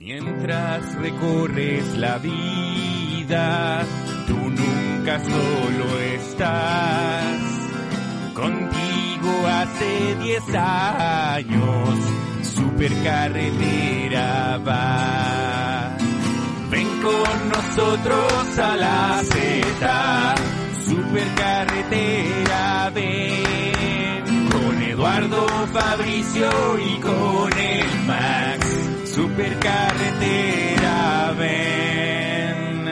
Mientras recorres la vida, tú nunca solo estás. Contigo hace 10 años, supercarretera va. Ven con nosotros a la Z, supercarretera ven. Con Eduardo Fabricio y con el Max supercarretera ven.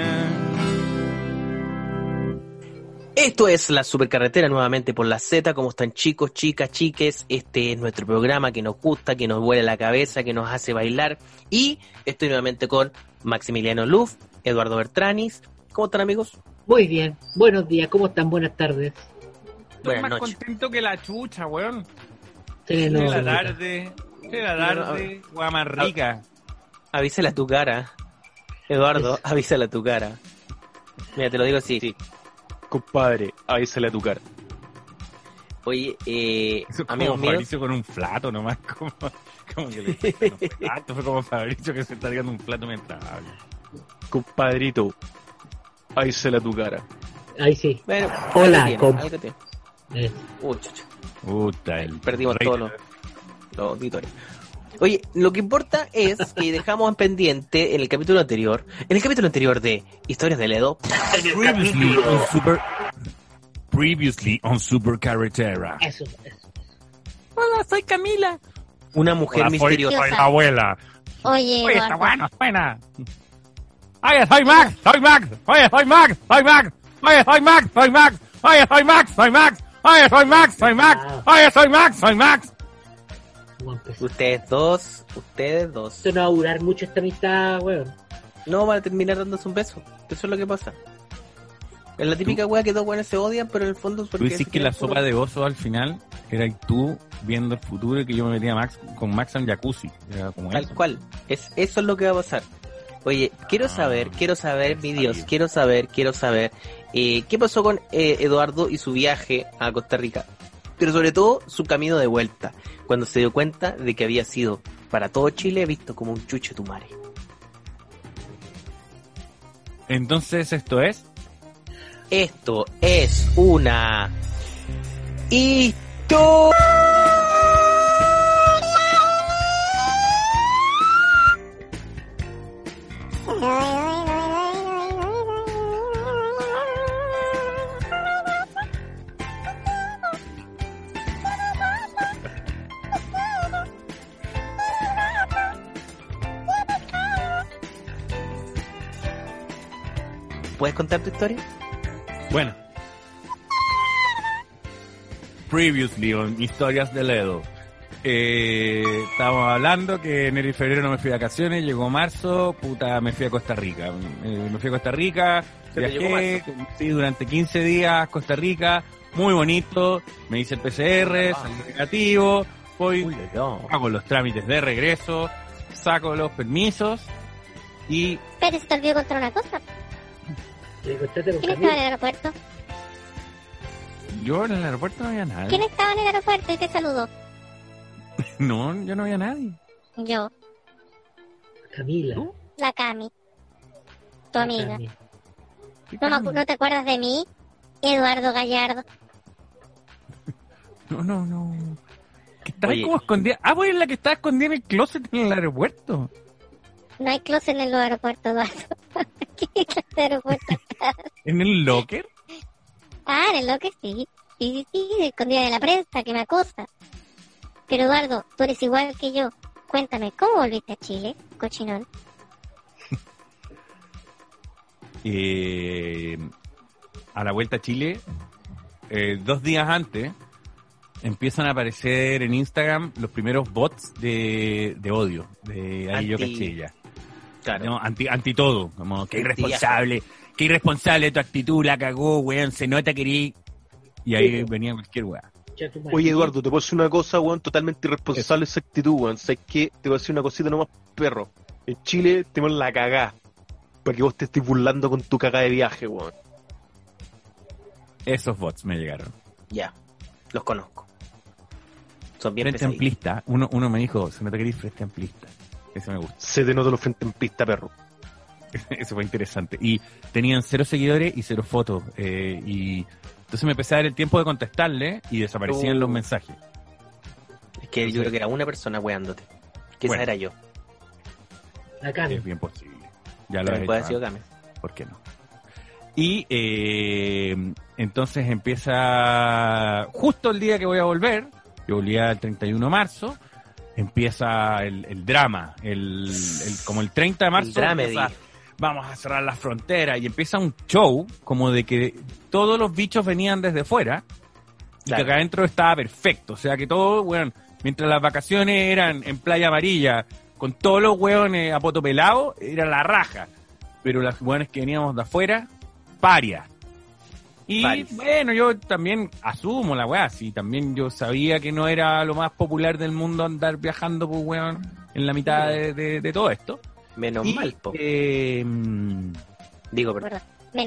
Esto es la supercarretera nuevamente por la Z, como están chicos, chicas, chiques, este es nuestro programa que nos gusta, que nos vuela la cabeza, que nos hace bailar y estoy nuevamente con Maximiliano Luz, Eduardo Bertranis, ¿cómo están amigos? Muy bien, buenos días, ¿cómo están? Buenas tardes. Estoy Buenas más noches. contento que la chucha, weón. Sí, no, De la tarde, de la tarde, más rica. Avísala a tu cara, Eduardo, avísala a tu cara. Mira, te lo digo así. Compadre, avísale a tu cara. Oye, eh, Eso es como amigos míos, Fabricio con un plato nomás, como, como que le un plato, fue como Fabricio que se está dando un plato mientras habla. Compadrito, avísale a tu cara. Ahí sí. bueno, Hola, algo tiene, com- algo tiene. Eh, Uy, chucha. Puta, el Perdimos todos los, los auditores. Oye, lo que importa es que dejamos en pendiente en el capítulo anterior, en el capítulo anterior de Historias de Ledo, Previously on Super... Previously on Supercarretera. eso, eso. Hola, soy Camila. una mujer Hola, soy, misteriosa. soy la abuela. Oye, Oye, está buena, buena. Oye, soy Max, soy Max. Oye, soy Max, soy Max. Oye, soy Max, soy Max. Oye, soy Max, soy Max. Oye, soy Max, soy Max. Oye, soy Max, soy Max. Ustedes dos, ustedes dos. Esto no va a durar mucho esta amistad, weón. No van a terminar dándose un beso. Eso es lo que pasa. Es la típica wea que dos weones se odian, pero en el fondo es Tú porque decís que la sopa de oso al final era tú viendo el futuro y que yo me metía Max, con Max en jacuzzi. Era como Tal eso. cual. Es, eso es lo que va a pasar. Oye, quiero Ah, saber, quiero saber, mi Dios, quiero saber, quiero saber, eh, qué pasó con eh, Eduardo y su viaje a Costa Rica. Pero sobre todo su camino de vuelta, cuando se dio cuenta de que había sido para todo Chile visto como un chucho tu madre. Entonces esto es Esto es una historia. Contar tu historia? Bueno. Previously on Historias de Ledo. Eh, estábamos hablando que enero y febrero no me fui de vacaciones, llegó marzo, puta, me fui a Costa Rica. Eh, me fui a Costa Rica, viajé, sí, durante 15 días, Costa Rica, muy bonito, me hice el PCR, salí negativo, voy, Uy, no. hago los trámites de regreso, saco los permisos y pero se te olvidó contar una cosa. Le ¿Quién estaba en el aeropuerto? yo en el aeropuerto no había nadie. ¿Quién estaba en el aeropuerto y te saludó? No, yo no había nadie. Yo, Camila. ¿Tú? la Cami, tu amiga. Cami. ¿No, ¿No te acuerdas de mí? Eduardo Gallardo. No, no, no. Que estaba Oye. como escondida. Ah, pues la que estaba escondida en el closet en el aeropuerto. No hay closet en los aeropuertos, Eduardo. ¿Qué clase de aeropuerto? ¿En el locker? Ah, en el lo que sí. Sí, sí, sí, escondida de la prensa que me acosa. Pero Eduardo, tú eres igual que yo. Cuéntame, ¿cómo volviste a Chile, cochinón? Eh, a la vuelta a Chile, eh, dos días antes, empiezan a aparecer en Instagram los primeros bots de, de odio. De ahí yo Anti- caché ya. Claro. ¿no? Anti, anti todo, como que irresponsable, que irresponsable tu actitud, la cagó, weón, se nota que erí... Y ahí Sí. venía cualquier madre. Oye, Eduardo, te puedo decir una cosa, weón, totalmente irresponsable esa actitud, weón. ¿Sabes qué? Te voy a decir una cosita nomás, perro. En Chile tenemos la cagá. Para que vos te estés burlando con tu cagá de viaje, weón. Esos bots me llegaron. Ya, los conozco. Son bien Frente pesaditos. amplista, uno, uno me dijo, se nota que eres frente amplista. Eso me gusta. Se te nota los frente en pista, perro. Eso fue interesante. Y tenían cero seguidores y cero fotos. eh, y entonces me empecé a dar el tiempo de contestarle y desaparecían Uh. los mensajes. Es que yo creo que era una persona weándote. Que Bueno. esa era yo. La Cami. Es bien posible. Ya lo puede sido. ¿Por qué no? Y eh, entonces empieza justo el día que voy a volver, yo volvía el 31 de marzo, empieza el, el drama, el, el- como el 30 de marzo, empieza, vamos a cerrar las fronteras y empieza un show como de que todos los bichos venían desde fuera y Claro. que acá adentro estaba perfecto, o sea que todo, bueno, mientras las vacaciones eran en Playa Amarilla, con todos los hueones a poto pelado, era la raja pero las buenas que veníamos de afuera, paria. Y Paris. bueno, yo también asumo la weá, sí, también yo sabía que no era lo más popular del mundo andar viajando, pues weón, en la mitad de, de- de todo esto. Menos Y, mal, po. eh, Digo, perdón.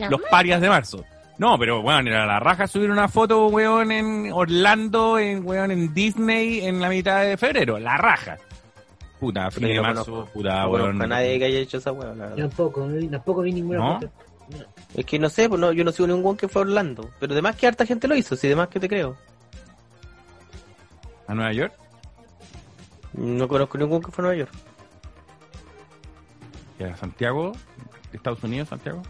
los mal. parias de marzo. No, pero weón, era la raja subir una foto, weón, en Orlando, en weón, en Disney, en la mitad de febrero, la raja. Puta, fin de no marzo, conozco. puta, no weón. conozco a nadie que haya hecho esa la verdad. tampoco, no- tampoco vi ninguna ¿No? foto. Es que no sé, pues no, yo no sigo ningún weón que fue a Orlando. Pero además que harta gente lo hizo, si demás que te creo. A Nueva York. No conozco ningún que fue a Nueva York. Y a Santiago, Estados Unidos, Santiago.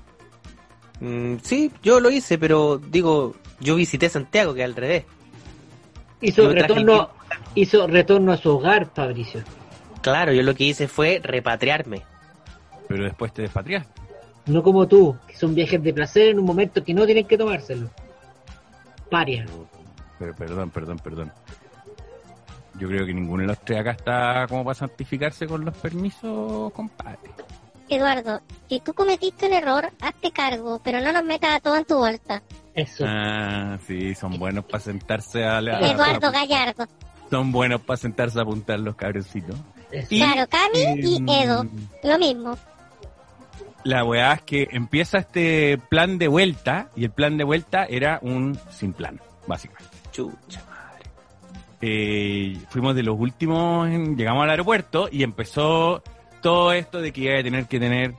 Mm, sí, yo lo hice, pero digo, yo visité Santiago, que al revés. Hizo retorno, hizo retorno a su hogar, Fabricio. Claro, yo lo que hice fue repatriarme. Pero después te despatriaste. No como tú, que son viajes de placer en un momento que no tienen que tomárselo. Paria. Pero, perdón, perdón, perdón. Yo creo que ninguno de los tres acá está como para santificarse con los permisos, compadre. Eduardo, si tú cometiste un error, hazte cargo, pero no nos metas a todos en tu bolsa. Eso. Ah, sí, son buenos para sentarse a, la- Eduardo Gallardo. Son buenos para sentarse a apuntar los. Y, Claro, Cami y Edo, lo mismo. La weá es que empieza este plan de vuelta y el plan de vuelta era un sin plan, básicamente. Chucha madre. Eh, fuimos de los últimos, en- llegamos al aeropuerto y empezó todo esto de que iba a tener que tener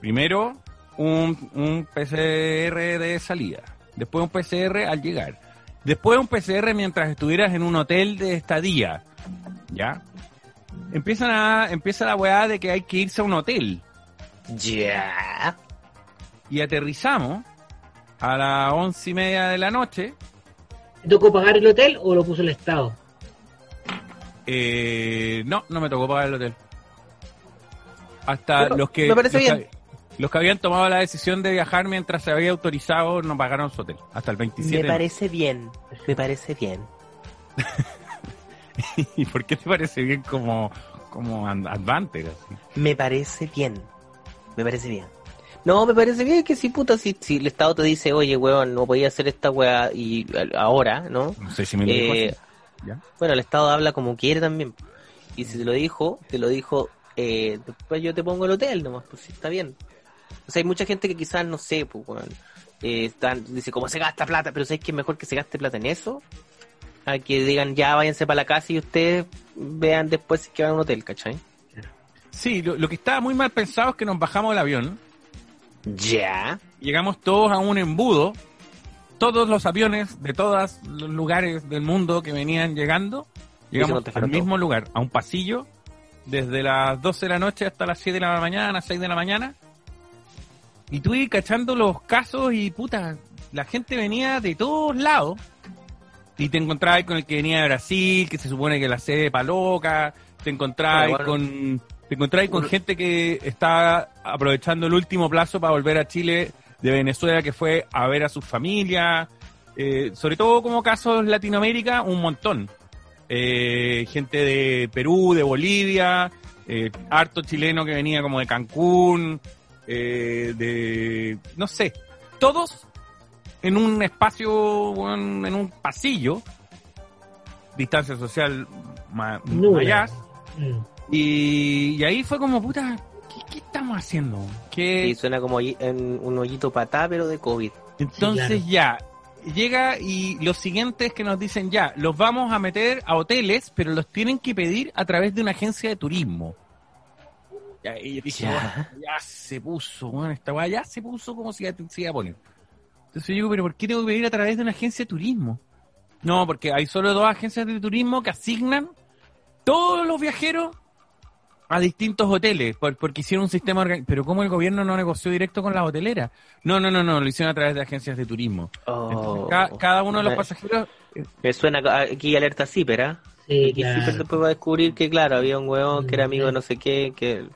primero un, un PCR de salida, después un PCR al llegar, después un PCR mientras estuvieras en un hotel de estadía, ¿ya? Empiezan a, empieza la weá de que hay que irse a un hotel Ya. y aterrizamos a las once y media de la noche ¿Te tocó pagar el hotel o lo puso el Estado? Eh, no, no me tocó pagar el hotel. Hasta los que me parece los bien. que, los que habían tomado la decisión de viajar mientras se había autorizado no pagaron su hotel. Hasta el 27. Me parece bien. Me parece bien. ¿Y por qué te parece bien como, como Ad- Advantage? así? Me parece bien. Me parece bien. No, me parece bien que si puta, si, si el Estado te dice, oye, weón, no podía hacer esta weá y ahora, ¿no? No sé si me lo dijo Eh, así. ¿Ya? Bueno, el Estado habla como quiere también. Y si te lo dijo, te lo dijo, eh, después yo te pongo el hotel nomás, pues sí, está bien. O sea, hay mucha gente que quizás, no sé, pues, weón, eh, están, dice, ¿cómo se gasta plata? Pero ¿sabes que es mejor que se gaste plata en eso? A que digan, ya váyanse para la casa y ustedes vean después si es que van a un hotel, ¿cachai? Sí, lo, lo que estaba muy mal pensado es que nos bajamos del avión, Ya. llegamos todos a un embudo, todos los aviones de todos los lugares del mundo que venían llegando, llegamos al mismo lugar, a un pasillo, desde las 12 de la noche hasta las 7 de la mañana, 6 de la mañana, y tú ibas cachando los casos y puta, la gente venía de todos lados, y te encontrabas con el que venía de Brasil, que se supone que la sede pa' loca, te encontrabas Bueno, bueno. con te encontrabas con gente que está aprovechando el último plazo para volver a Chile de Venezuela, que fue a ver a sus familias, eh, sobre todo como casos Latinoamérica, un montón. Eh, gente de Perú, de Bolivia, eh, harto chileno que venía como de Cancún, eh, de, no sé, todos en un espacio, en un pasillo, distancia social Nula. mayas, Mm. Y, y ahí fue como, puta, ¿qué, qué estamos haciendo? ¿Qué, Y suena como en un hoyito patá, pero de COVID. Entonces ya, llega y lo siguiente es que nos dicen ya, los vamos a meter a hoteles, pero los tienen que pedir a través de una agencia de turismo. Ya, y yo dije, Ya. "Bueno, ya se puso, bueno, esta weá ya se puso como si se iba a poner. Entonces yo digo, pero ¿por qué tengo que pedir a través de una agencia de turismo? No, porque hay solo dos agencias de turismo que asignan todos los viajeros a distintos hoteles, por- porque hicieron un sistema Pero ¿cómo el gobierno no negoció directo con las hoteleras? No, no, no, no, lo hicieron a través de agencias de turismo. Entonces, Oh. ca- cada uno de los pasajeros... Me suena aquí alerta Zipper, ¿ah? Sí, Y Zipper claro. después va a descubrir que, claro, había un huevón que era amigo de no sé qué, que...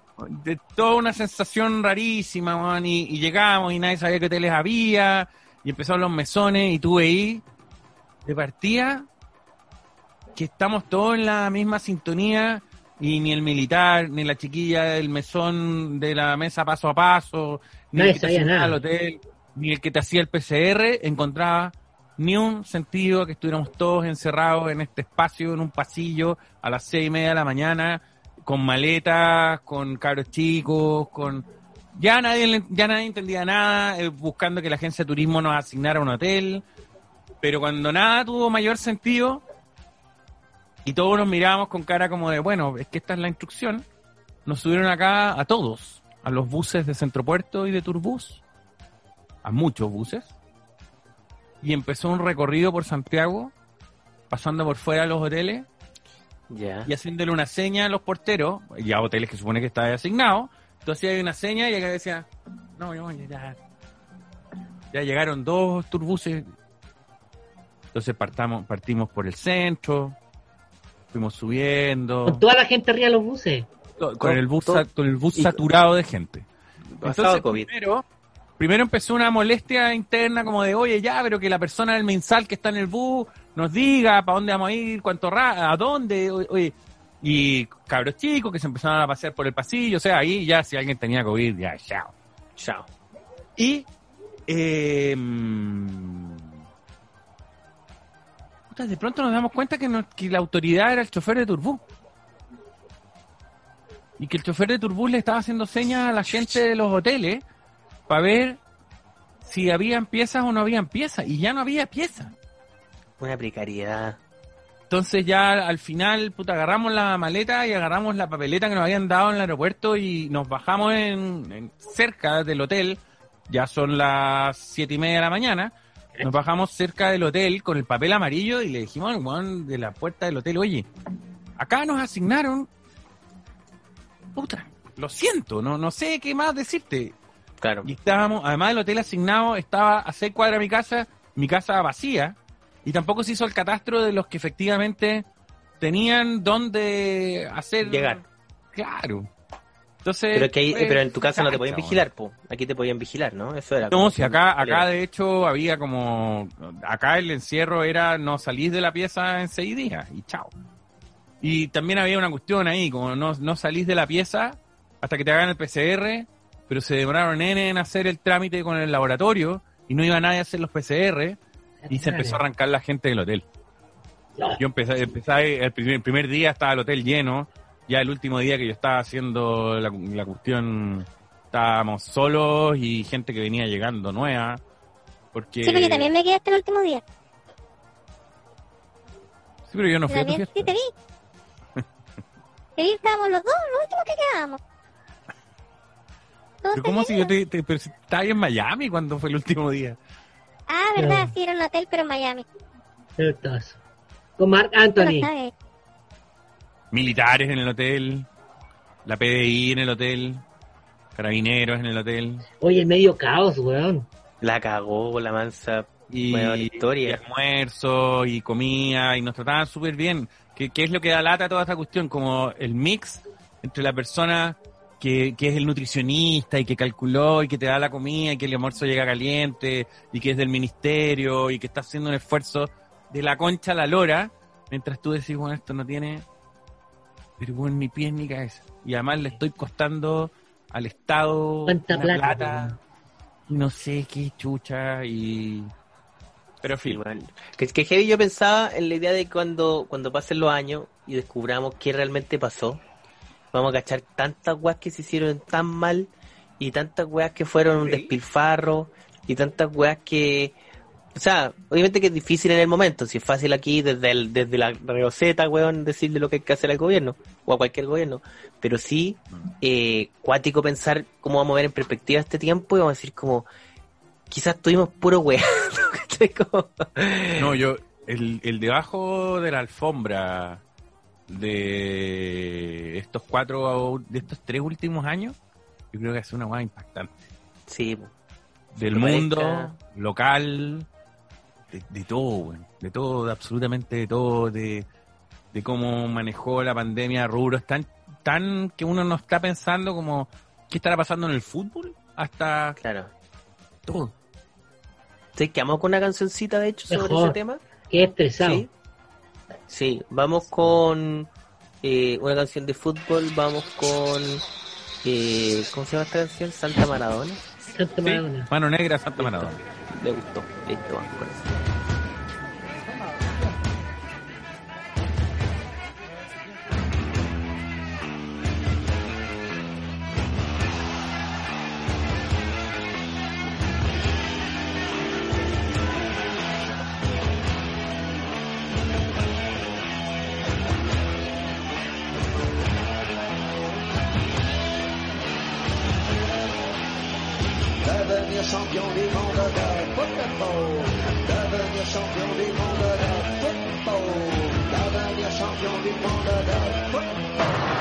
de toda una sensación rarísima, man, y, y llegamos y nadie sabía qué hoteles había, y empezaron los mesones, y tú veí de partida que estamos todos en la misma sintonía, y ni el militar, ni la chiquilla del mesón de la mesa paso a paso, ni Nadie el que te asignaba al nada. hotel, ni el que te hacía el PCR, encontraba ni un sentido que estuviéramos todos encerrados en este espacio, en un pasillo, a las seis y media de la mañana, con maletas, con cabros chicos, con... Ya nadie, ya nadie entendía nada, eh, buscando que la agencia de turismo nos asignara un hotel, pero cuando nada tuvo mayor sentido, y todos nos mirábamos con cara como de, bueno, es que esta es la instrucción, nos subieron acá a todos, a los buses de Centropuerto y de Turbus, a muchos buses, y empezó un recorrido por Santiago, pasando por fuera de los hoteles, Ya. y haciéndole una seña a los porteros, ya hoteles que supone que estaba asignado, entonces hay una seña y acá decía, no, no, ya, ya llegaron dos turbuses, entonces partamos, partimos por el centro, fuimos subiendo, Con toda la gente arriba de los buses. con, con el bus, todo- con el bus saturado de gente. Pasado Entonces, COVID. primero, primero empezó una molestia interna como de, oye, ya, pero que la persona del mensal que está en el bus nos diga para dónde vamos a ir, cuánto ra a dónde, oye. Y cabros chicos que se empezaron a pasear por el pasillo, o sea, ahí ya si alguien tenía COVID, ya, chao. Chao. Y eh, puta, de pronto nos damos cuenta que, no- que la autoridad era el chofer de Turbú. Y que el chofer de Turbú le estaba haciendo señas a la gente de los hoteles para ver si habían piezas o no habían piezas. Y ya no había piezas. Una precariedad. Entonces ya al final, puta, agarramos la maleta y agarramos la papeleta que nos habían dado en el aeropuerto y nos bajamos en, en- cerca del hotel. Ya son las siete y media de la mañana. Nos bajamos cerca del hotel con el papel amarillo y le dijimos al weón de la puerta del hotel, oye, acá nos asignaron, puta, lo siento, no, no sé qué más decirte. Claro. Y estábamos, además el hotel asignado estaba a seis cuadras de mi casa, mi casa vacía, y tampoco se hizo el catastro de los que efectivamente tenían donde hacer Llegar. Claro. Entonces, Pero, es que ahí, fue- pero en tu casa no te podían vigilar, po. Aquí te podían vigilar, ¿no? Eso era. No, si acá, acá de hecho había como, acá el encierro era no salís de la pieza en seis días y chao. Y también había una cuestión ahí, como no, no salís de la pieza hasta que te hagan el PCR, pero se demoraron N en hacer el trámite con el laboratorio y no iba nadie a hacer los PCR y se empezó a arrancar la gente del hotel. Yo empecé, empecé el primer, el primer día estaba el hotel lleno, ya el último día que yo estaba haciendo la, la cuestión estábamos solos y gente que venía llegando nueva. Porque... Sí, pero yo también me quedé hasta el último día. Sí, pero yo no fui a tu también, fiesta. sí, te vi. Te vi, estábamos los dos, los últimos que quedábamos. Pero ¿Cómo si yo te, te- pero si estaba ahí en Miami cuando fue el último día? Ah, verdad, sí, era un hotel, pero en Miami. Eso. Con Mark Anthony. Militares en el hotel, la PDI en el hotel, carabineros en el hotel. Oye, medio caos, weón. La cagó la mansa. y, Buena historia. y almuerzo y comida y nos trataban súper bien. ¿Qué, qué es lo que da lata a toda esta cuestión? Como el mix entre la persona que, que es el nutricionista y que calculó y que te da la comida y que el almuerzo llega caliente y que es del ministerio y que está haciendo un esfuerzo de la concha a la lora, mientras tú decís, bueno, esto no tiene pero bueno, ni pies ni cabeza. Y además le estoy costando al Estado ¿Cuánta una plata, no sé qué chucha y... Pero en Sí, fin, bueno. Que, que heavy yo pensaba en la idea de cuando, cuando pasen los años y descubramos qué realmente pasó, vamos a cachar tantas weas que se hicieron tan mal y tantas weas que fueron un Sí. despilfarro y tantas weas que... O sea, obviamente que es difícil en el momento, si es fácil aquí desde, el, desde la receta, weón, decirle lo que hay que hacer al gobierno o a cualquier gobierno, pero sí, eh, cuático pensar cómo vamos a ver en perspectiva este tiempo y vamos a decir como, quizás tuvimos puro weón, no, yo, el, el debajo de la alfombra de estos cuatro, de estos tres últimos años, yo creo que es una hueá impactante. Sí. Del mundo, parezca- local, de, de todo. De todo, de absolutamente de todo, de, de cómo manejó la pandemia rubros tan, tan que uno no está pensando como, ¿qué estará pasando en el fútbol? Hasta claro. todo. ¿Te quedamos con una cancioncita, de hecho, sobre Mejor. ese tema? Qué estresado. Sí. Sí, vamos con eh, una canción de fútbol, vamos con... Eh, ¿Cómo se llama esta canción? Santa Maradona. Santa Sí, Maradona. Mano negra, Santa Maradona. Le gustó. Listo, vamos eso. Devenir champion du monde de football. Devenir champion du monde de football. Devenir champion du monde de football.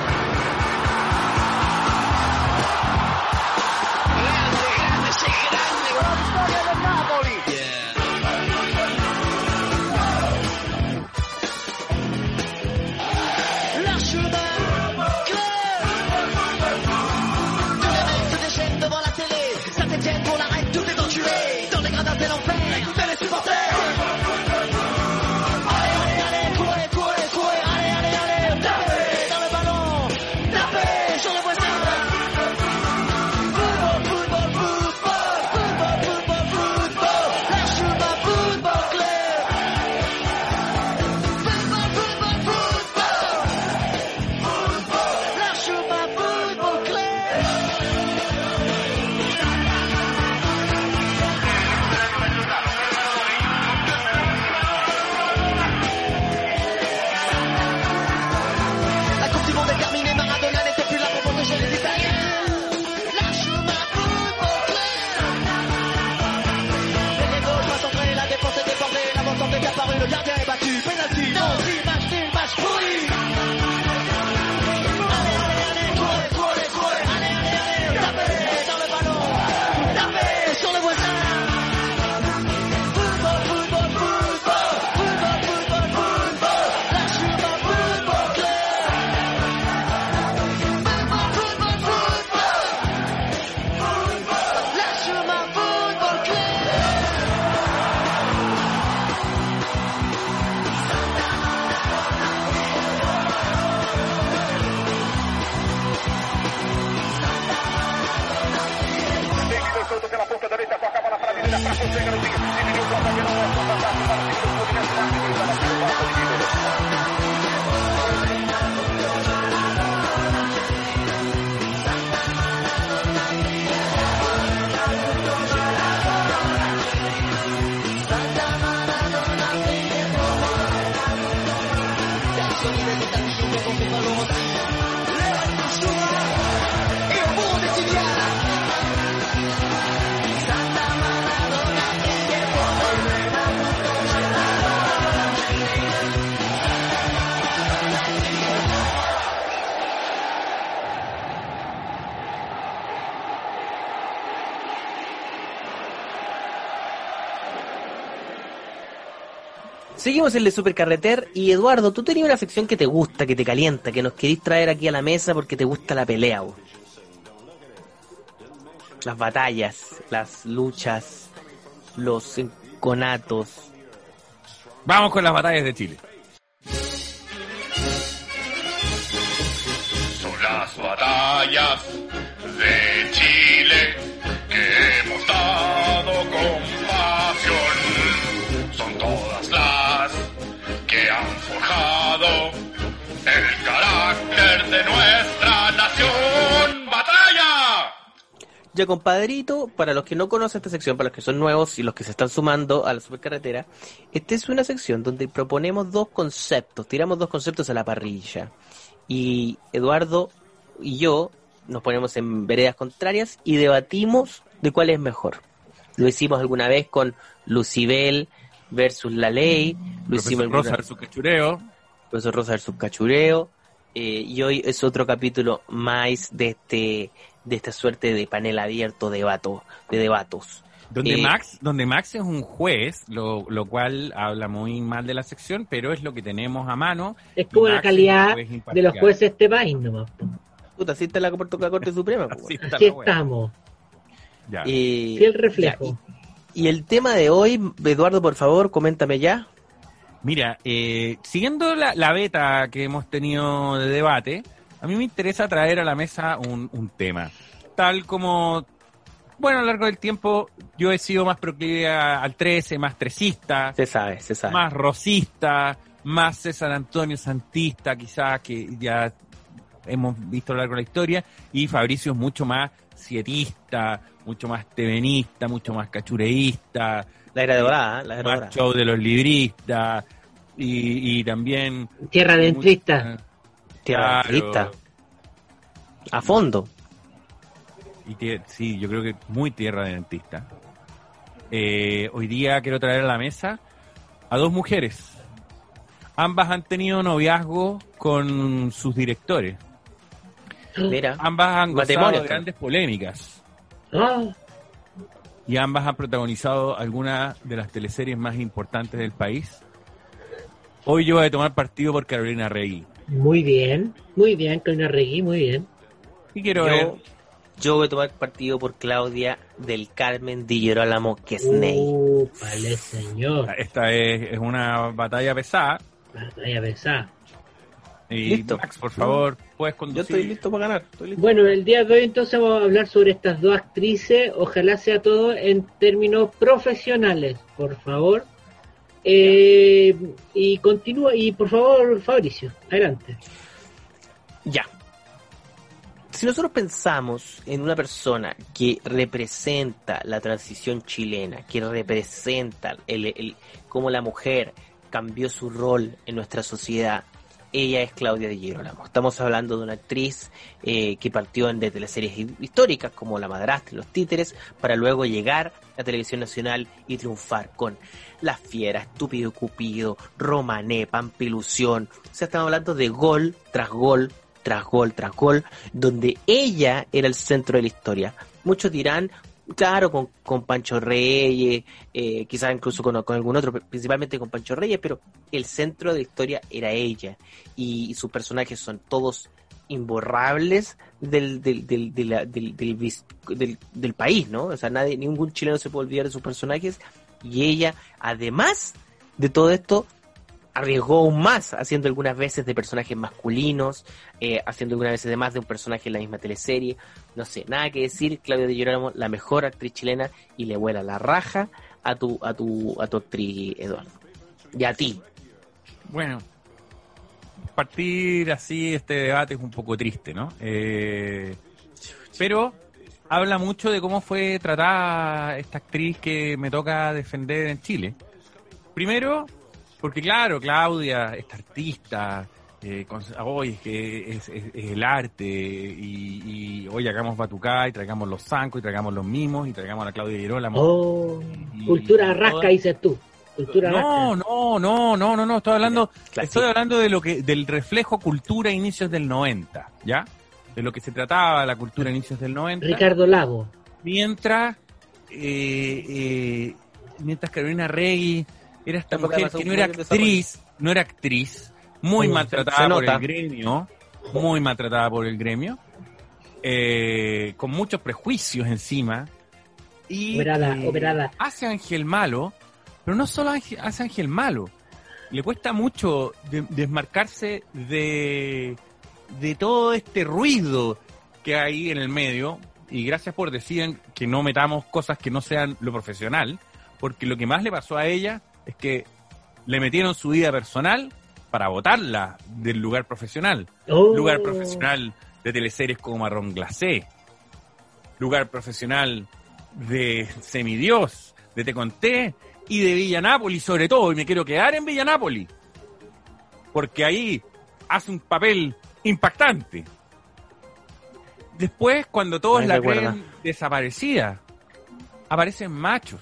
Seguimos en el supercarreter y Eduardo, tú tenías una sección que te gusta, que te calienta, que nos querís traer aquí a la mesa porque te gusta la pelea. Las batallas, las luchas, los conatos. Vamos con las batallas de Chile. Son las batallas el carácter de nuestra nación. ¡Batalla! Ya compadrito, para los que no conocen esta sección, para los que son nuevos y los que se están sumando a la supercarretera, esta es una sección donde proponemos dos conceptos, tiramos dos conceptos a la parrilla. Y Eduardo y yo nos ponemos en veredas contrarias y debatimos de cuál es mejor. Lo hicimos alguna vez con Lucibel versus la ley, lo hicimos alguna- Rosa versus Cachureo. Profesor Rosa versus Cachureo. eh, y hoy es otro capítulo más de este de esta suerte de panel abierto de debato, de debatos. Donde Eh, Max, donde Max es un juez, lo, lo cual habla muy mal de la sección, pero es lo que tenemos a mano. Es como la calidad de los jueces de este país nomás. Puta, así está la Corte, la Corte Suprema. Así está estamos. Ya. Eh, Fiel reflejo. ya, y, y el tema de hoy, Eduardo, por favor, coméntame ya. Mira, eh, siguiendo la, la beta que hemos tenido de debate, a mí me interesa traer a la mesa un, un tema. Tal como, bueno, a lo largo del tiempo yo he sido más proclive al 13, más tresista, Se sabe, se sabe. más rosista, más César Antonio Santista, quizás, que ya hemos visto a lo largo de la historia, y Fabricio es mucho más sietista, mucho más tevenista, mucho más cachureísta, La era dorada, ¿eh? la era dorada. show de los libristas, y, y también... Tierra dentrista. mucha- Tierra claro. dentrista. A fondo. Y sí, yo creo que muy tierra de dentista. Eh, hoy día quiero traer a la mesa a dos mujeres. Ambas han tenido noviazgo con sus directores. Mira, Ambas han gozado de grandes polémicas. Ah, Y ambas han protagonizado algunas de las teleseries más importantes del país. Hoy yo voy a tomar partido por Carolina Rey. muy bien, muy bien, Carolina Regui, muy bien. Y quiero ver yo, yo voy a tomar partido por Claudia del Carmen Di Girolamo Quesney. Uh, vale, señor. Esta es, es una batalla pesada. Batalla pesada. Y Listo. Max, por favor, puedes Yo conducir. estoy listo para ganar. Estoy listo. Bueno, el día de hoy entonces vamos a hablar sobre estas dos actrices. Ojalá sea todo en términos profesionales, por favor. Eh, y continúa, y por favor, Fabricio, adelante. Ya. Si nosotros pensamos en una persona que representa la transición chilena, que representa el, el- cómo la mujer cambió su rol en nuestra sociedad, ella es Claudia de Girolamo. Estamos hablando de una actriz eh, que partió en de teleseries hi- históricas como La Madrastra y Los Títeres, para luego llegar a Televisión Nacional y triunfar con La Fiera, Estúpido Cupido, Romané, Pampilusión. O sea, estamos hablando de gol tras gol tras gol tras gol, donde ella era el centro de la historia. Muchos dirán, claro, con, con Pancho Reyes, eh, quizás incluso con, con algún otro, principalmente con Pancho Reyes, pero el centro de la historia era ella. Y, sus personajes son todos imborrables del, del, del, de la- del, país, ¿no? O sea, nadie, ningún chileno se puede olvidar de sus personajes. Y ella, además de todo esto, arriesgó aún más, haciendo algunas veces de personajes masculinos, eh, haciendo algunas veces de más de un personaje en la misma teleserie. No sé, nada que decir, Claudia de Girolamo, la mejor actriz chilena, y le vuela la raja a tu, a tu, a tu actriz, Eduardo. Y a ti. Bueno, partir así este debate es un poco triste, ¿no? Eh, pero habla mucho de cómo fue tratada esta actriz que me toca defender en Chile. Primero, porque claro, Claudia, esta artista, eh, con- hoy es que es, es- es el arte y, y hoy hagamos Batucá y traigamos los zancos y traigamos los mimos y traigamos a Claudia Girolamo. Oh, Y- cultura y rasca, toda- dices tú. Cultura no, rasca. no, no, no, no, no, estoy hablando, Clásico. estoy hablando de lo que, del reflejo cultura inicios del 90, ¿ya? De lo que se trataba la cultura inicios del 90. Ricardo Lago. Mientras, eh, eh, mientras Carolina Rey era esta mujer que no era actriz, no era actriz, muy Mm, maltratada se por el gremio, muy maltratada por el gremio, eh, con muchos prejuicios encima. Y, Operada, eh, operada. hace Ángel Malo, pero no solo Ángel- hace Ángel Malo. Le cuesta mucho de- desmarcarse de, de todo este ruido que hay en el medio. Y gracias por decir que no metamos cosas que no sean lo profesional, porque lo que más le pasó a ella es que le metieron su vida personal para votarla del lugar profesional. Oh. Lugar profesional de teleseries como Marrón Glacé. Lugar profesional de Semidios, de Te Conté y de Villanápolis sobre todo. Y me quiero quedar en Villanápolis. Porque ahí hace un papel impactante. Después, cuando todos Ay, la creen desaparecida, aparecen machos.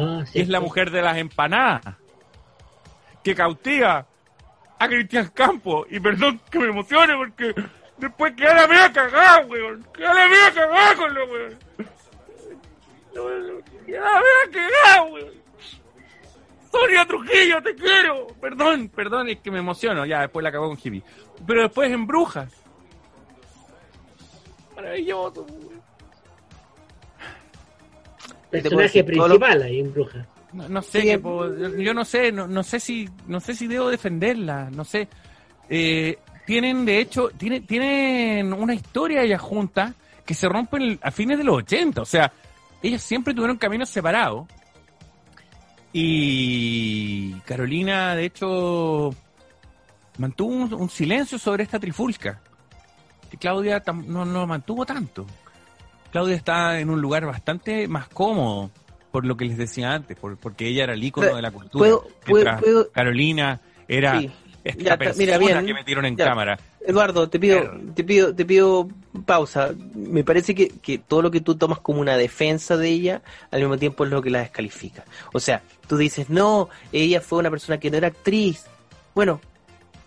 Ah, sí, es la mujer de las empanadas. Que cautiva a Cristian Campos. Y perdón que me emocione porque después queda la media cagada, weón. Queda la media cagada con lo weón. Queda la media cagada, weón. Sonia Trujillo, te quiero. Perdón, perdón, es que me emociono. Ya, después la cagó con Hippie. Pero después en Brujas. Maravilloso, Personaje principal ahí en Bruja. No, no sé, Sí, eh, yo no sé, no, no sé si, no sé si debo defenderla, no sé. Eh, tienen, de hecho, tienen, tienen una historia ellas juntas que se rompen a fines de los 80, o sea, ellas siempre tuvieron caminos separados. Y Carolina, de hecho, mantuvo un, un silencio sobre esta trifulca. Que Claudia tam- no, no mantuvo tanto. Claudia está en un lugar bastante más cómodo, por lo que les decía antes, por- porque ella era el ícono Pero, de la cultura. puedo- puedo- mientras puedo- Carolina era Sí. esta Ya está, persona mira, bien, que metieron en ya. cámara. Eduardo, te pido, te pido, te pido pausa. Me parece que, que todo lo que tú tomas como una defensa de ella, al mismo tiempo es lo que la descalifica. O sea, tú dices, no, ella fue una persona que no era actriz. Bueno,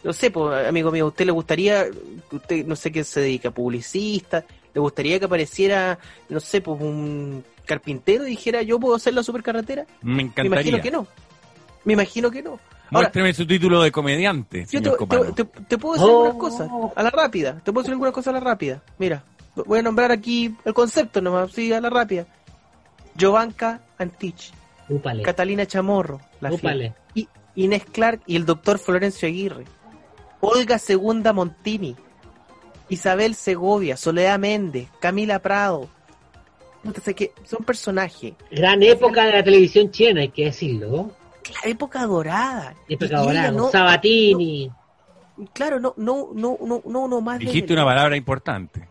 no sé, pues, amigo mío, ¿a usted le gustaría, usted no sé qué se dedica, publicista, le gustaría que apareciera, no sé, pues un carpintero y dijera, yo puedo hacer la supercarretera? Me Me encantaría. imagino que no. Me imagino que no. Ahora, Muéstreme su título de comediante, yo te, te- te- te puedo decir Oh. algunas cosas a la rápida. Te puedo decir algunas cosas a la rápida. Mira, voy a nombrar aquí el concepto nomás, sí, a la rápida. Jovanka Antich, Úpale. Catalina Chamorro, la y Inés Clark y el doctor Florencio Aguirre, Olga Segunda Montini, Isabel Segovia, Soledad Méndez, Camila Prado. No sé qué, son personajes. Gran época de la televisión chilena, hay que decirlo. La época dorada. Y- Época dorada, no- Sabatini. Claro, no, no, no, no, no uno más Dijiste una palabra importante.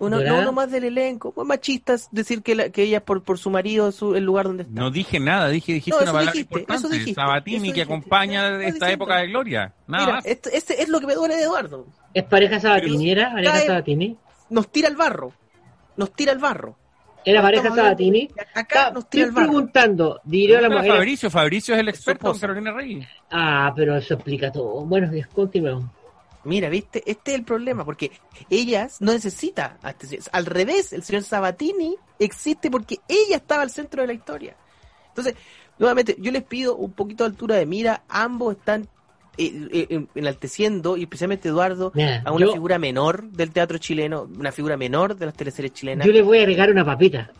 Uno, no uno más del elenco. Pues machistas decir que, la- que ella por, por su marido su, el lugar donde está. No dije nada, dije, dijiste No, una palabra dijiste, eso importante. dijiste, Sabatini eso que dijiste. acompaña estoy esta época de gloria. Nada Mira, más. esto, este es lo que me duele de Eduardo. ¿Es pareja Sabatini? ¿Era pareja cae- Sabatini? Nos tira el barro. Nos tira el barro. ¿Era pareja Sabatini? Acá nos tira Estoy el barro. preguntando, la Pregúntale a mujer. Fabricio, Fabricio es el experto en. Carolina Reyes. Ah, pero eso explica todo. Bueno, continuemos. Mira, ¿viste? Este es el problema, porque ellas no necesita. Al revés, el señor Sabatini existe porque ella estaba al centro de la historia. Entonces, nuevamente, yo les pido un poquito de altura de mira. Ambos están eh, eh, enalteciendo, y especialmente Eduardo, a una yo, figura menor del teatro chileno, una figura menor de las teleseries chilenas. yo le voy a agregar una papita.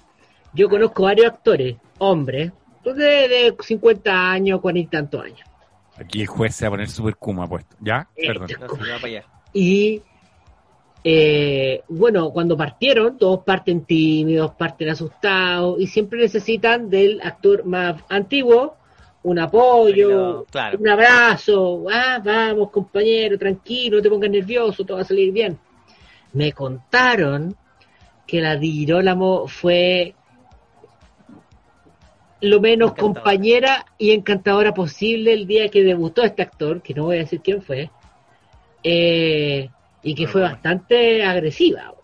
Yo conozco varios actores, hombres, de, de 50 años, 40 y tantos años. Aquí el juez se va a poner super kuma puesto. ¿Ya? Eh, Perdón. No, sí, va para allá. Y eh, bueno, cuando partieron, todos parten tímidos, parten asustados y siempre necesitan del actor más antiguo un apoyo, Claro. un abrazo. Ah, vamos, compañero, tranquilo, no te pongas nervioso, todo va a salir bien. Me contaron que la Di Girolamo fue lo menos Encantadora. compañera y encantadora posible el día que debutó este actor, que no voy a decir quién fue, eh, y que Pero fue bueno. bastante agresiva,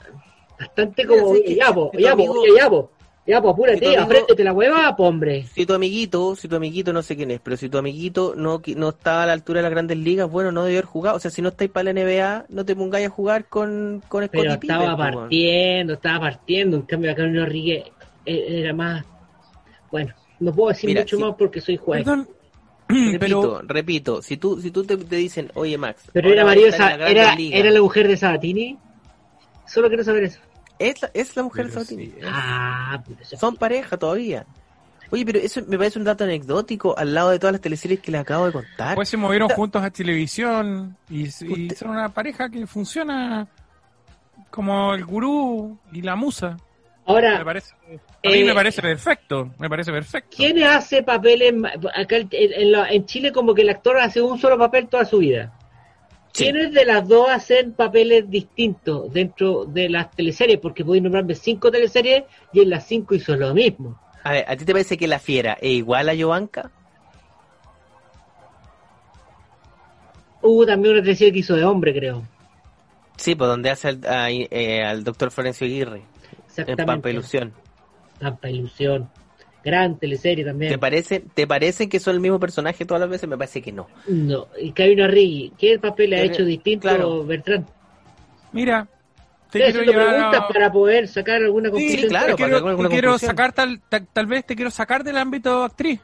bastante como, ya, ya, ya, po, ya, que apúrate, amigo- apréndete la hueva, po, hombre. Si tu amiguito, si tu amiguito no sé quién es, pero si tu amiguito no, no estaba a la altura de las grandes ligas, bueno, no debió haber jugado. O sea, si no estáis para la NBA, no te pongáis a jugar con, con Pero Scottie Pippen, estaba partiendo, estaba partiendo, en cambio acá Carolina Rodríguez eh, era más, bueno, no puedo decir Mira, mucho si- más porque soy juez. Perdón. Repito, Pero repito, si tú, si tú te, te dicen, oye Max, Pero era marido, estar en Sa- la Grandes era, era la mujer de Sabatini. Solo quiero saber eso. es, la, es la mujer de Sabatini. sí, Ah, pero Son pareja todavía. Oye, pero eso me parece un dato anecdótico al lado de todas las teleseries que les acabo de contar. después se movieron juntos a televisión y, y Usted- son una pareja que funciona como el gurú y la musa. Ahora, Me parece, a mí Eh, me parece perfecto, me parece perfecto. ¿quién hace papeles? Acá en, en la- en Chile como que el actor hace un solo papel toda su vida. Sí. ¿Quiénes de las dos hacen papeles distintos dentro de las teleseries? Porque podéis nombrarme cinco teleseries y en las cinco hizo lo mismo. A ver, ¿a ti te parece que la fiera es igual a Jovanka? Hubo también una teleserie que hizo de hombre, creo. Sí, pues donde hace al, a- eh, al doctor Florencio Aguirre en Exactamente. Pampa Ilusión. Pampa Ilusión. Gran teleserie también. ¿Te parece, ¿Te parece que son el mismo personaje todas las veces? Me parece que no. No, y Cabino Riggi. ¿Qué papel ha Pero, hecho distinto claro. Bertrand? Mira, te Estoy quiero haciendo llevar preguntas a- para poder sacar alguna Sí, conclusión. claro, te para quiero, sacar alguna te quiero sacar tal, tal, tal vez te quiero sacar del ámbito actriz.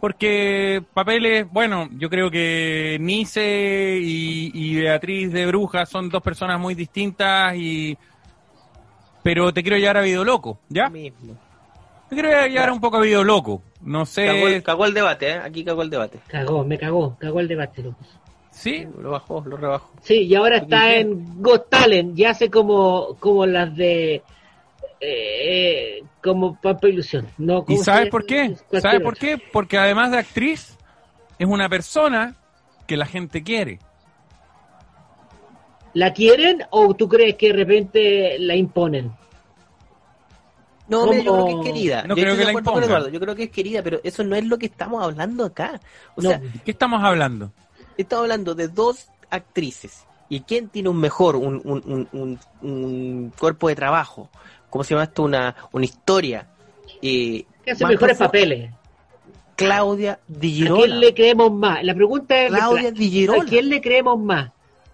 Porque papeles, bueno, yo creo que Nice y, y Beatriz de Bruja son dos personas muy distintas y... Pero te quiero llevar a Video Loco, ¿ya? Mismo. Te quiero llevar un poco a Video Loco. No Cagó, el, sé... cagó el debate, ¿eh? Aquí cagó el debate. Cagó, me cagó, cagó el debate. lo puso. ¿Sí? Lo bajó, lo rebajó. Sí, y ahora está en Got Talent, y hace como, como las de. Eh, como Pampa Ilusión. No, ¿Y ¿cómo se sabes por qué? ¿Sabes por qué? Porque además de actriz, es una persona que la gente quiere. ¿La quieren o tú crees que de repente la imponen? No, mira, yo creo que es querida. No yo creo que la impongan. Eduardo, Yo creo que es querida, pero eso no es lo que estamos hablando acá. O No. sea, ¿De qué estamos hablando? estamos hablando de dos actrices. ¿Y quién tiene un mejor, un, un, un, un- un cuerpo de trabajo? ¿Cómo se llama esto? Una, una historia. Eh, Que hace mejores papeles. Claudia Di ¿A quién le creemos más? La pregunta es: Claudia Di ¿a Girolamo. quién le creemos más?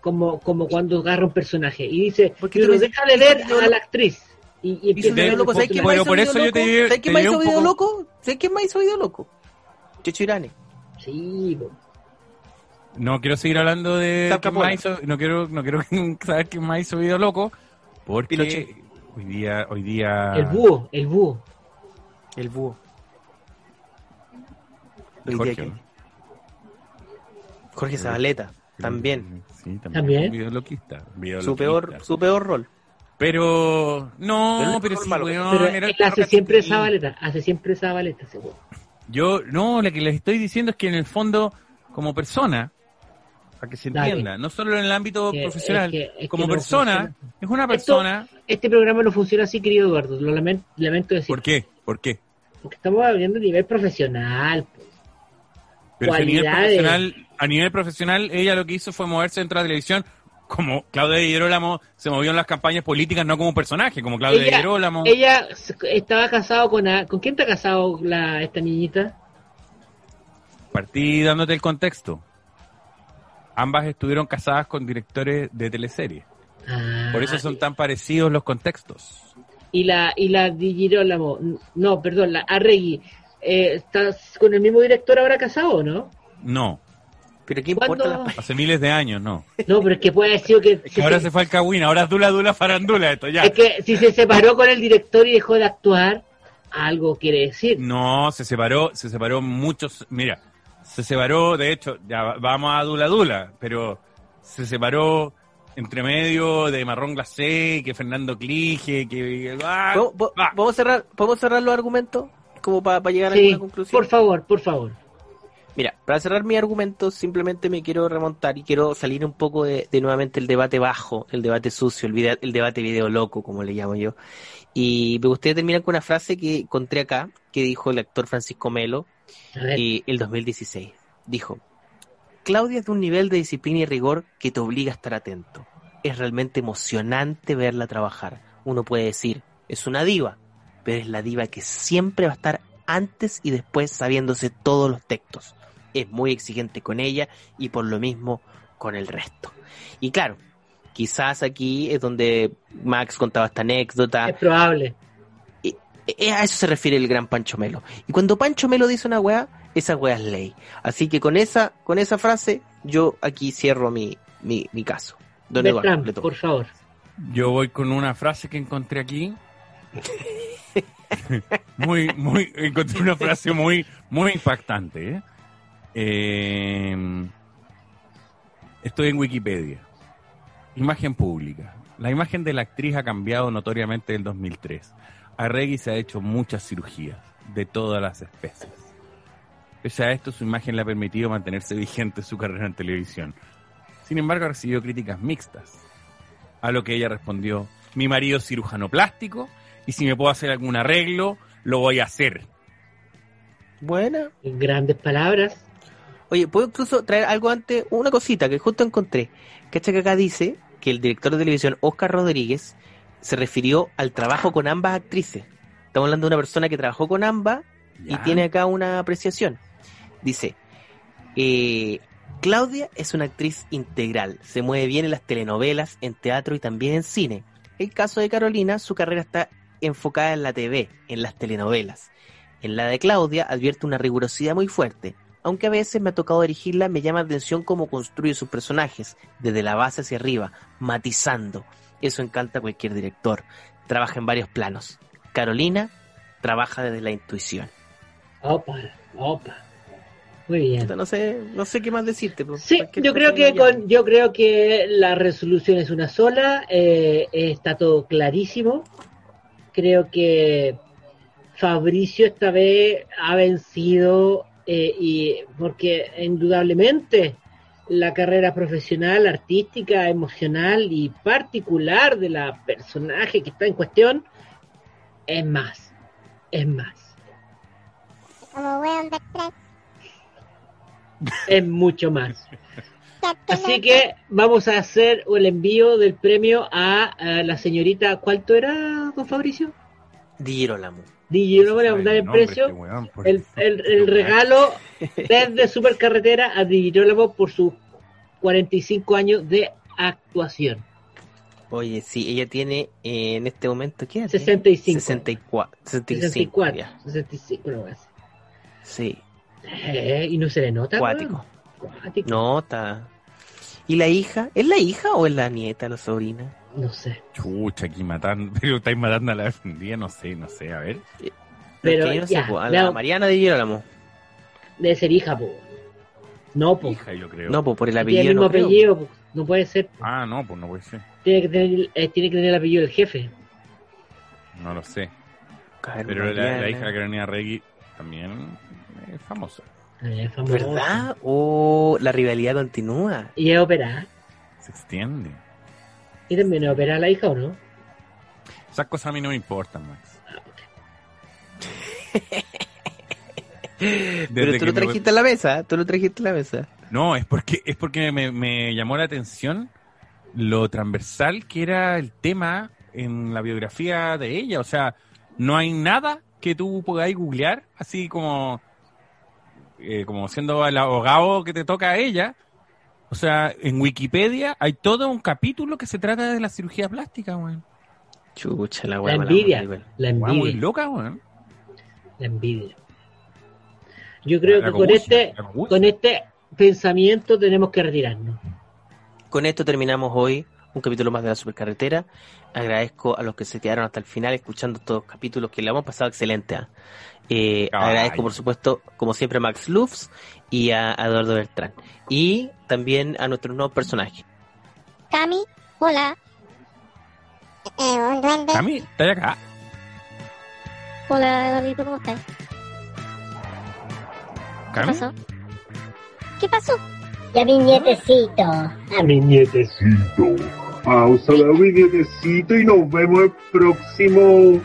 Como, como cuando agarra un personaje y dice: Porque me- deja de video a la actriz. Y, y empieza a loco. ¿Sabes quién Bueno, por eso yo te ¿Sabes quién diré hizo video loco? ¿Sabes quién más hizo video loco? Checho Irane. Sí. No quiero seguir hablando de quién más hizo, no quiero, no quiero saber quién más hizo video loco, porque Pinochet. hoy día, hoy día el búho, el búho. El búho. Jorge. Jorge Zabaleta. También. Sí, también. ¿También? Videoloquista, Su videoloquista. peor, su peor rol. Pero, no, Pero sí, malo. weón, Pero era él hace siempre esa baleta, hace siempre esa baleta, seguro. Yo, no, lo que les estoy diciendo es que en el fondo, como persona, para que se Dale. entienda, no solo en el ámbito Que- profesional, es que- es como no persona, funciona. es una persona... Este programa no funciona así, querido Eduardo, lo lamento, lamento decir. ¿Por qué? ¿Por qué? Porque estamos hablando a nivel profesional. Pero a nivel profesional, a nivel profesional, ella lo que hizo fue moverse dentro de la televisión, como Claudia Di Girolamo se movió en las campañas políticas, no como personaje, como Claudia Di Ella, Girolamo. ella estaba casado con... a- ¿Con quién está casado la, esta niñita? Partí dándote el contexto. Ambas estuvieron casadas con directores de teleseries. Ah, Por eso son tan parecidos los contextos. Y la, y la Di Girolamo, no, perdón, la Arregui, eh, ¿estás con el mismo director ahora casado o no? No, Pero ¿qué importa la hace miles de años, no. No, pero es que puede haber sido que... Es que ahora se fue al Cagüín, ahora es Dula Dula Farandula esto ya. Es que si se separó con el director y dejó de actuar, algo quiere decir. No, se separó, se separó muchos, mira, se separó, de hecho, ya va- vamos a Dula Dula, pero se separó entre medio de Marrón Glacé, que Fernando Clige, que... ah, ¿Podemos, po- ah. podemos cerrar, ¿Podemos cerrar los argumentos? Como para llegar a Sí, alguna conclusión. por favor, por favor. Mira, para cerrar mi argumento, simplemente me quiero remontar y quiero salir un poco de, de nuevamente el debate bajo, el debate sucio, el, video- el debate video loco, como le llamo yo. Y me gustaría terminar con una frase que encontré acá, que dijo el actor Francisco Melo A eh, el 2016. Dijo, Claudia es de un nivel de disciplina y rigor que te obliga a estar atento. Es realmente emocionante verla trabajar. Uno puede decir, es una diva, pero es la diva que siempre va a estar antes y después sabiéndose todos los textos. Es muy exigente con ella y por lo mismo con el resto. Y claro, quizás aquí es donde Max contaba esta anécdota. es probable. Eh, A eso se refiere el gran Pancho Melo. Y cuando Pancho Melo dice una weá, esa weá es ley. Así que con esa, con esa frase, yo aquí cierro mi, mi, mi caso. Don Eduardo, Bertrand, por favor. Yo voy con una frase que encontré aquí. Muy, muy, encontré una frase muy, muy impactante. ¿eh? Eh, estoy en Wikipedia. Imagen pública. La imagen de la actriz ha cambiado notoriamente del 2003. Arregui se ha hecho muchas cirugías, de todas las especies. Pese a esto, su imagen le ha permitido mantenerse vigente en su carrera en televisión. Sin embargo, ha recibido críticas mixtas. A lo que ella respondió, mi marido es cirujano plástico y si me puedo hacer algún arreglo, lo voy a hacer. Buena. Grandes palabras. Oye, puedo incluso traer algo antes, una cosita que justo encontré. ¿Cachai que acá dice que el director de televisión, Oscar Rodríguez, se refirió al trabajo con ambas actrices? Estamos hablando de una persona que trabajó con ambas y tiene acá una apreciación. Dice, eh, Claudia es una actriz integral, se mueve bien en las telenovelas, en teatro y también en cine. El caso de Carolina, su carrera está enfocada en la TV, en las telenovelas. En la de Claudia advierte una rigurosidad muy fuerte, aunque a veces me ha tocado dirigirla, me llama la atención cómo construye sus personajes, desde la base hacia arriba, matizando. Eso encanta a cualquier director. Trabaja en varios planos. Carolina trabaja desde la intuición. Opa, opa. Muy bien. No sé, no sé qué más decirte. pues, Sí, yo creo que con, yo creo que la resolución es una sola, eh, está todo clarísimo. Creo que Fabricio esta vez ha vencido eh, y porque indudablemente la carrera profesional, artística, emocional y particular de la personaje que está en cuestión es más, es más, Como weón de tres. es mucho más. Así que vamos a hacer el envío del premio a, a la señorita. ¿Cuánto era, don Fabricio? Di Girolamo. DJ, no voy a dar el precio. este weón, El, el, el regalo desde Supercarretera a Digirólamo por sus 45 años de actuación. Oye, sí, ella tiene eh, en este momento, ¿qué edad? 65. 64. 65. 64. ya. 65, no más. Sí, Eh, y no se le nota. cuático. weón. Cuático. No, está. ¿Y la hija? ¿Es la hija o es la nieta, la sobrina? No sé. Chucha, aquí matando, pero estáis matando a la defendida, no sé, no sé, a ver. Pero Es que yo no sé, ya, po, a la. Mariana de Girolamo. Debe ser hija, po. No, po. Hija, yo creo. No, pues por el Tiene apellido. el mismo no creo. apellido, po. No puede ser. Ah, no, pues no puede ser. Tiene que tener, eh, tiene que tener el apellido del jefe. No lo sé. Carmen Pero la, hija de Carolina Regui también es famosa. Es. ¿Verdad? Oh, la rivalidad continúa. Y es operada. Se extiende. ¿Y también es operada la hija o no? Esas cosas a mí no me importan, Max. Pero Desde tú que lo me- trajiste a la mesa, tú lo trajiste a la mesa. No, es porque, es porque me, me llamó la atención lo transversal que era el tema en la biografía de ella. O sea, no hay nada que tú podáis googlear, así como, eh, como siendo el abogado que te toca a ella. O sea, en Wikipedia hay todo un capítulo que se trata de la cirugía plástica, weón. Chucha, la La weá. envidia. La Weá, muy envidia. loca, weón. La envidia. Yo creo La que con este, la con este pensamiento tenemos que retirarnos. Con esto terminamos hoy un capítulo más de la supercarretera. Agradezco a los que se quedaron hasta el final escuchando estos capítulos que le hemos pasado excelente. ¿ah? Eh, agradezco, por supuesto, como siempre, a Max Lufs y a, a Eduardo Beltrán. Y también a nuestros nuevos personajes. Cami, hola. Eh, un duende. Cami, ¿estás acá? Hola, Eduardito, ¿cómo estás? ¿Qué pasó? ¿Qué pasó? Ya mi nietecito. A mi nietecito. Pausa la nietecito y nos vemos el próximo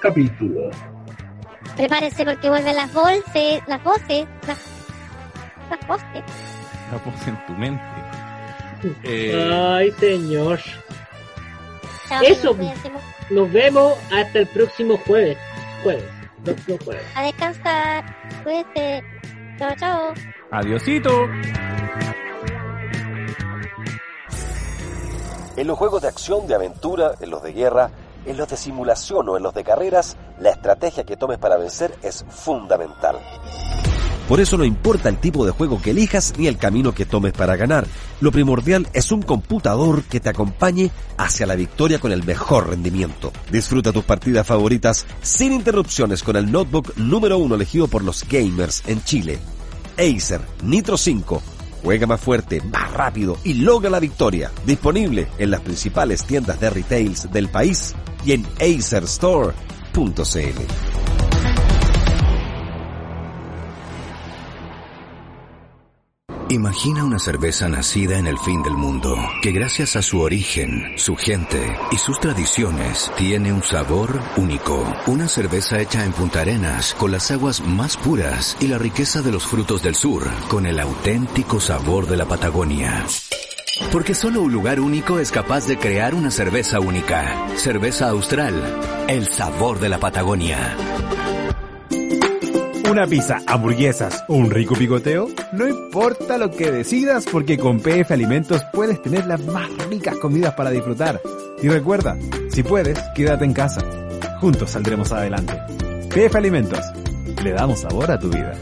capítulo. Prepárese porque vuelven las voces, las voces, las, las voces. La puse en tu mente. Eh, Ay, señor. Chao, Eso. mucho. Nos vemos hasta el próximo jueves. Jueves. Próximo jueves. A descansar. Cuídense. Chao, chao. adiosito. En los juegos de acción, de aventura, en los de guerra, en los de simulación o en los de carreras, la estrategia que tomes para vencer es fundamental. Por eso no importa el tipo de juego que elijas ni el camino que tomes para ganar. Lo primordial es un computador que te acompañe hacia la victoria con el mejor rendimiento. Disfruta tus partidas favoritas sin interrupciones con el notebook número uno elegido por los gamers en Chile. Acer Nitro 5, Juega más fuerte, más rápido y logra la victoria. Disponible en las principales tiendas de retails del país y en acerstore.cl. Imagina una cerveza nacida en el fin del mundo, que gracias a su origen, su gente y sus tradiciones tiene un sabor único. Una cerveza hecha en Punta Arenas con las aguas más puras y la riqueza de los frutos del sur, con el auténtico sabor de la Patagonia. Porque solo un lugar único es capaz de crear una cerveza única. Cerveza Austral, el sabor de la Patagonia. Una pizza, hamburguesas o un rico picoteo? No importa lo que decidas porque con PF Alimentos puedes tener las más ricas comidas para disfrutar. Y recuerda, si puedes, quédate en casa. Juntos saldremos adelante. PF Alimentos. Le damos sabor a tu vida.